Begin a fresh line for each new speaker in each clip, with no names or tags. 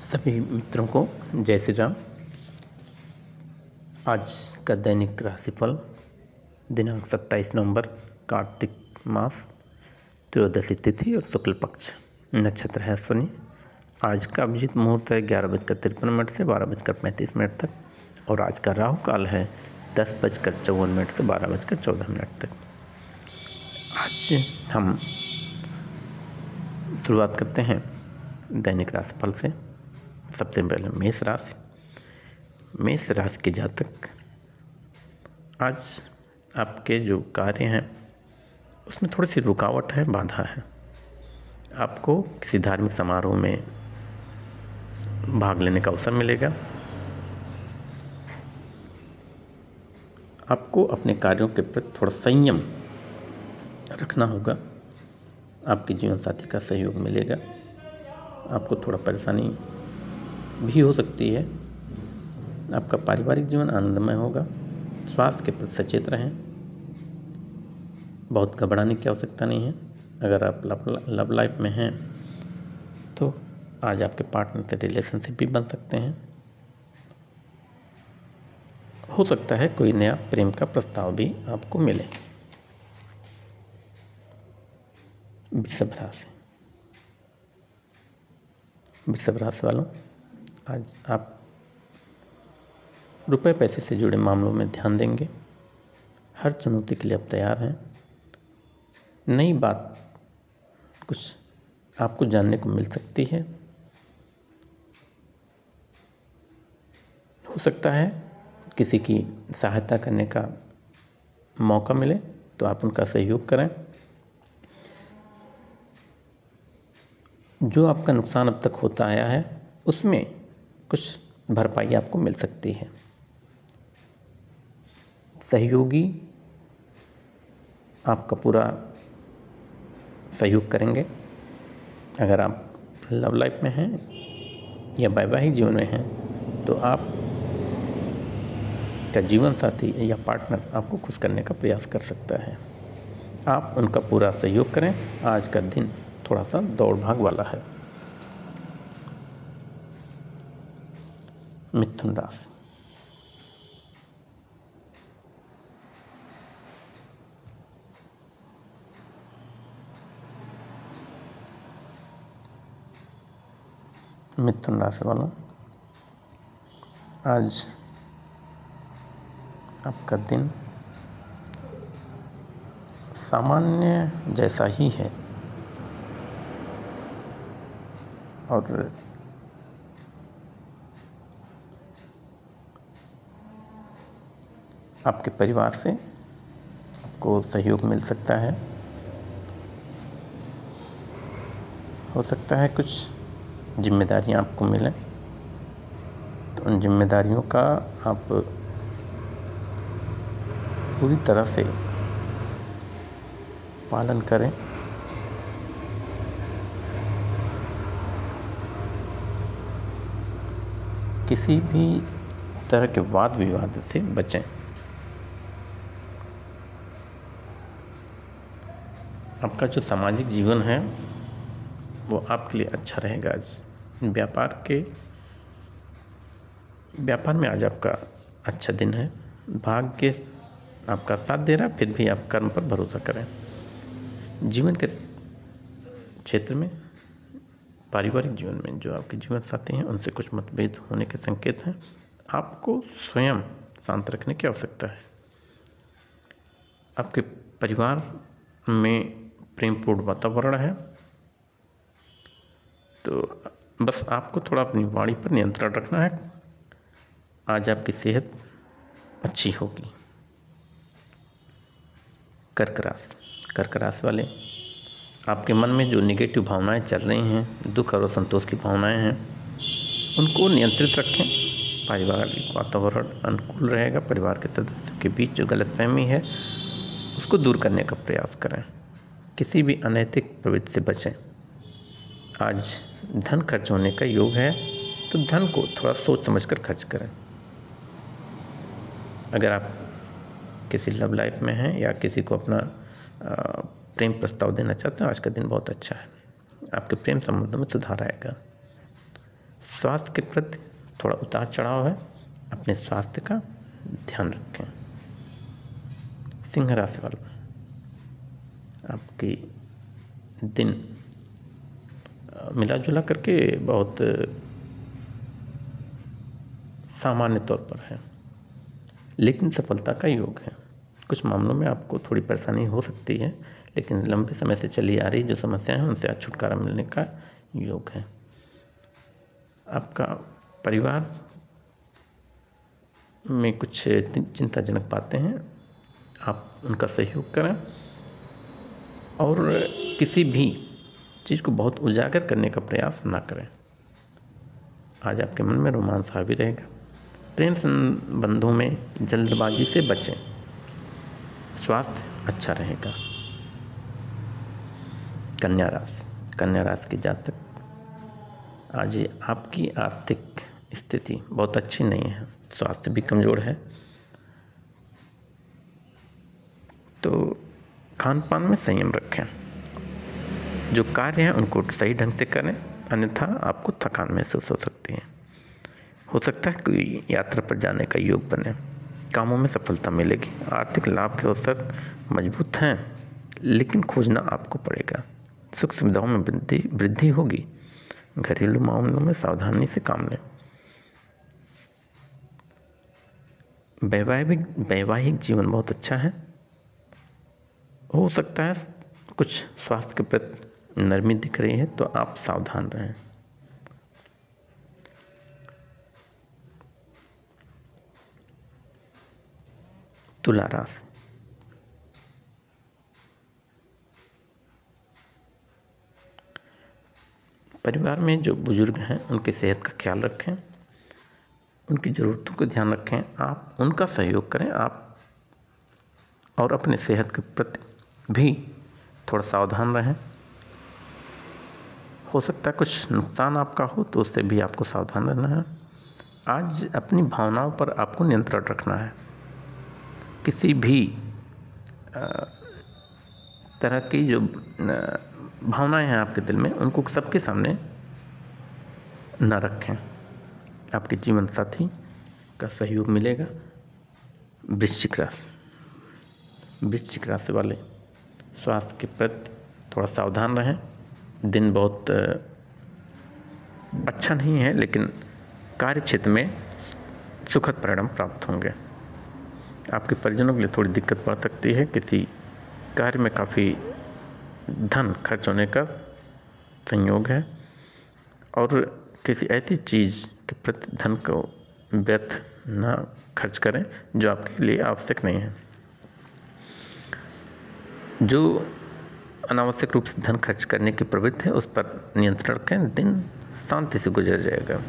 सभी मित्रों को जय श्री राम। आज का दैनिक राशिफल दिनांक 27 नवंबर, कार्तिक मास, त्रयोदशी तिथि और शुक्ल पक्ष। नक्षत्र है अश्वनी आज का अभिजीत मुहूर्त है ग्यारह बजकर तिरपन मिनट से बारह बजकर पैंतीस मिनट तक और आज का राहु काल है दस बजकर चौवन मिनट से बारह बजकर चौदह मिनट तक। आज हम शुरुआत करते हैं दैनिक राशिफल से, सबसे पहले मेष राशि। मेष राशि के जातक, आज आपके जो कार्य हैं, उसमें थोड़ी सी रुकावट है, बाधा है। आपको किसी धार्मिक समारोह में भाग लेने का अवसर मिलेगा। आपको अपने कार्यों के प्रति थोड़ा संयम रखना होगा। आपके जीवन साथी का सहयोग मिलेगा। आपको थोड़ा परेशानी भी हो सकती है। आपका पारिवारिक जीवन आनंदमय होगा। स्वास्थ्य के प्रति सचेत रहें। बहुत घबराने की आवश्यकता नहीं है। अगर आप लव लव लाइफ में हैं तो आज आपके पार्टनर से रिलेशनशिप भी बन सकते हैं। हो सकता है कोई नया प्रेम का प्रस्ताव भी आपको मिले। वृषभ राशि वृषभ राशि वालों, आज आप रुपए पैसे से जुड़े मामलों में ध्यान देंगे। हर चुनौती के लिए आप तैयार हैं। नई बात कुछ आपको जानने को मिल सकती है। हो सकता है किसी की सहायता करने का मौका मिले तो आप उनका सहयोग करें। जो आपका नुकसान अब तक होता आया है, उसमें कुछ भरपाई आपको मिल सकती है। सहयोगी आपका पूरा सहयोग करेंगे। अगर आप लव लाइफ में हैं या वैवाहिक जीवन में हैं तो आप का जीवन साथी या पार्टनर आपको खुश करने का प्रयास कर सकता है। आप उनका पूरा सहयोग करें। आज का दिन थोड़ा सा दौड़ भाग वाला है। मिथुन राशि। मिथुन राशि वालों, आज आपका दिन सामान्य जैसा ही है। और आपके परिवार से आपको सहयोग मिल सकता है। हो सकता है कुछ जिम्मेदारियाँ आपको मिलें। तो उन जिम्मेदारियों का आप पूरी तरह से पालन करें। किसी भी तरह के वाद विवाद से बचें। आपका जो सामाजिक जीवन है, वो आपके लिए अच्छा रहेगा आज। व्यापार के, व्यापार में आज आपका अच्छा दिन है। भाग्य आपका साथ दे रहा है, फिर भी आप कर्म पर भरोसा करें। जीवन के क्षेत्र में पारिवारिक जीवन में जो आपके जीवन साथी हैं, उनसे कुछ मतभेद होने के संकेत हैं। आपको स्वयं शांत रखने की आवश्यकता है। आपके परिवार में प्रेमपूर्ण वातावरण है। तो बस आपको थोड़ा अपनी वाणी पर नियंत्रण रखना है। आज आपकी सेहत अच्छी होगी। कर्क राशि कर्क राशि वाले आपके मन में जो निगेटिव भावनाएँ चल रही हैं, दुख और संतोष की भावनाएँ हैं, उनको नियंत्रित रखें। पारिवारिक वातावरण अनुकूल रहेगा। परिवार के सदस्यों के बीच जो गलतफहमी है, उसको दूर करने का प्रयास करें। किसी भी अनैतिक प्रवृत्ति से बचें। आज धन खर्च होने का योग है तो धन को थोड़ा सोच समझ कर खर्च करें। अगर आप किसी लव लाइफ में हैं या किसी को अपना प्रेम प्रस्ताव देना चाहते हैं आज का दिन बहुत अच्छा है। आपके प्रेम संबंधों में सुधार आएगा। स्वास्थ्य के प्रति थोड़ा उतार चढ़ाव है। अपने स्वास्थ्य का ध्यान रखें। सिंह राशि वालों आपकी दिन मिला जुला करके बहुत सामान्य तौर पर है। लेकिन सफलता का योग है। कुछ मामलों में आपको थोड़ी परेशानी हो सकती है। लेकिन लंबे समय से चली आ रही जो समस्याएँ हैं, उनसे आज छुटकारा मिलने का योग है। आपका परिवार में कुछ चिंताजनक बातें हैं, आप उनका सहयोग करें और किसी भी चीज़ को बहुत उजागर करने का प्रयास ना करें। आज आपके मन में रोमांस हावी रहेगा। प्रेम संबंधों में जल्दबाजी से बचें। स्वास्थ्य अच्छा रहेगा। कन्या राशि कन्या राशि की जातक। आज आपकी आर्थिक स्थिति बहुत अच्छी नहीं है, स्वास्थ्य भी कमज़ोर है। तो खान पान में संयम रखें। जो कार्य हैं, उनको सही ढंग से करें, अन्यथा आपको थकान महसूस हो सकती है। हो सकता है कोई यात्रा पर जाने का योग बने। कामों में सफलता मिलेगी। आर्थिक लाभ के अवसर मज़बूत हैं, लेकिन खोजना आपको पड़ेगा। सुख सुविधाओं में वृद्धि वृद्धि होगी। घरेलू मामलों में सावधानी से काम लें। वैवाहिक वैवाहिक जीवन बहुत अच्छा है। हो सकता है कुछ स्वास्थ्य के प्रति नरमी दिख रही है तो आप सावधान रहें। तुला राशि। परिवार में जो बुज़ुर्ग हैं, उनकी सेहत का ख्याल रखें, उनकी ज़रूरतों का ध्यान रखें, आप उनका सहयोग करें, आप और अपने सेहत के प्रति भी थोड़ा सावधान रहें। हो सकता है कुछ नुकसान आपका हो तो उससे भी आपको सावधान रहना है। आज अपनी भावनाओं पर आपको नियंत्रण रखना है। किसी भी तरह की जो भावनाएँ हैं आपके दिल में, उनको सबके सामने न रखें। आपके जीवन साथी का सहयोग मिलेगा। वृश्चिक राशि। वृश्चिक राशि वाले स्वास्थ्य के प्रति थोड़ा सावधान रहें। दिन बहुत अच्छा नहीं है, लेकिन कार्य क्षेत्र में सुखद परिणाम प्राप्त होंगे। आपके परिजनों के लिए थोड़ी दिक्कत पड़ सकती है। किसी कार्य में काफ़ी धन खर्च होने का संयोग है। और किसी ऐसी चीज़ के प्रति धन को व्यर्थ न खर्च करें, जो आपके लिए आवश्यक नहीं है। जो अनावश्यक रूप से धन खर्च करने की प्रवृत्ति है, उस पर नियंत्रण रखें, दिन शांति से गुजर जाएगा।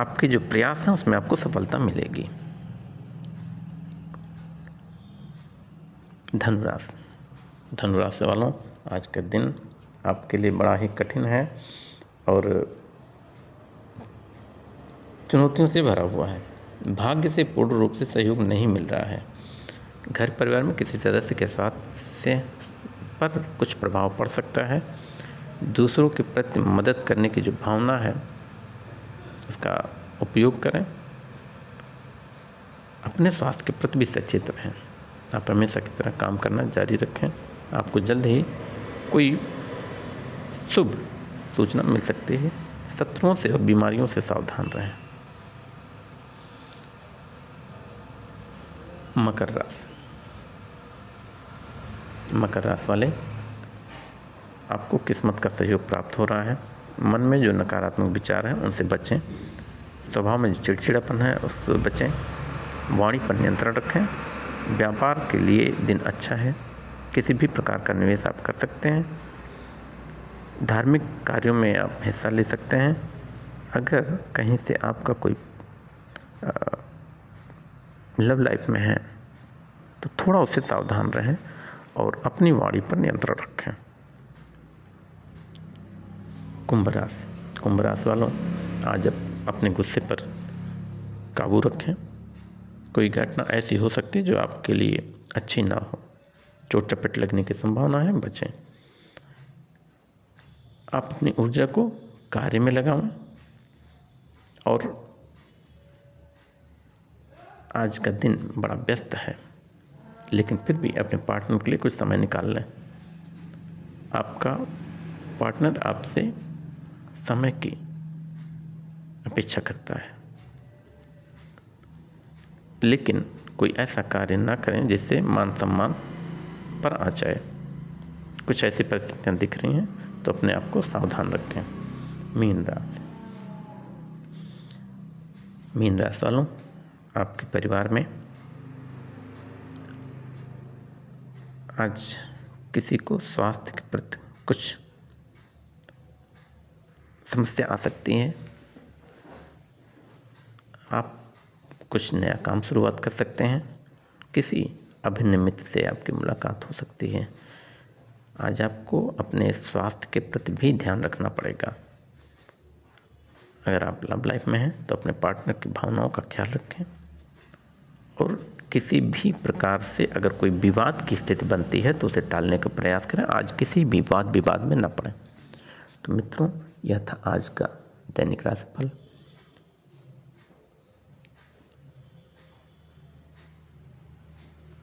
आपके जो प्रयास हैं, उसमें आपको सफलता मिलेगी। धनुराशि। धनुराशि वालों, आज का दिन आपके लिए बड़ा ही कठिन है और चुनौतियों से भरा हुआ है। भाग्य से पूर्ण रूप से सहयोग नहीं मिल रहा है। घर परिवार में किसी सदस्य के स्वास्थ्य पर कुछ प्रभाव पड़ सकता है। दूसरों के प्रति मदद करने की जो भावना है, उसका उपयोग करें। अपने स्वास्थ्य के प्रति भी सचेत रहें। आप हमेशा की तरह काम करना जारी रखें। आपको जल्द ही कोई शुभ सूचना मिल सकती है। शत्रुओं से और बीमारियों से सावधान रहें। मकर राशि। मकर राशि वाले, आपको किस्मत का सहयोग प्राप्त हो रहा है। मन में जो नकारात्मक विचार हैं, उनसे बचें। स्वभाव में जो चिड़चिड़ापन है, उससे बचें। वाणी पर नियंत्रण रखें। व्यापार के लिए दिन अच्छा है। किसी भी प्रकार का निवेश आप कर सकते हैं। धार्मिक कार्यों में आप हिस्सा ले सकते हैं। अगर कहीं से आपका कोई लव लाइफ में है तो थोड़ा उससे सावधान रहें और अपनी वाणी पर नियंत्रण रखें। कुंभ राशि कुंभ राशि वालों, आज अपने गुस्से पर काबू रखें। कोई घटना ऐसी हो सकती है जो आपके लिए अच्छी ना हो। चोट चपेट लगने की संभावना है, बचें। आप अपनी ऊर्जा को कार्य में लगाऊँ और आज का दिन बड़ा व्यस्त है, लेकिन फिर भी अपने पार्टनर के लिए कुछ समय निकाल लें। आपका पार्टनर आपसे समय की अपेक्षा करता है। लेकिन कोई ऐसा कार्य ना करें जिससे मान सम्मान पर आ जाए। कुछ ऐसी परिस्थितियाँ दिख रही हैं तो अपने आप को सावधान रखें। मीन राशि। मीन राशि वालों, आपके परिवार में आज किसी को स्वास्थ्य के प्रति कुछ समस्या आ सकती है। आप कुछ नया काम शुरुआत कर सकते हैं। किसी अभिन्न मित्र से आपकी मुलाकात हो सकती है। आज आपको अपने स्वास्थ्य के प्रति भी ध्यान रखना पड़ेगा। अगर आप लव लाइफ में हैं तो अपने पार्टनर की भावनाओं का ख्याल रखें। और किसी भी प्रकार से अगर कोई विवाद की स्थिति बनती है तो उसे टालने का प्रयास करें। आज किसी भी वाद विवाद में न पड़े। तो मित्रों, यह था आज का दैनिक राशिफल।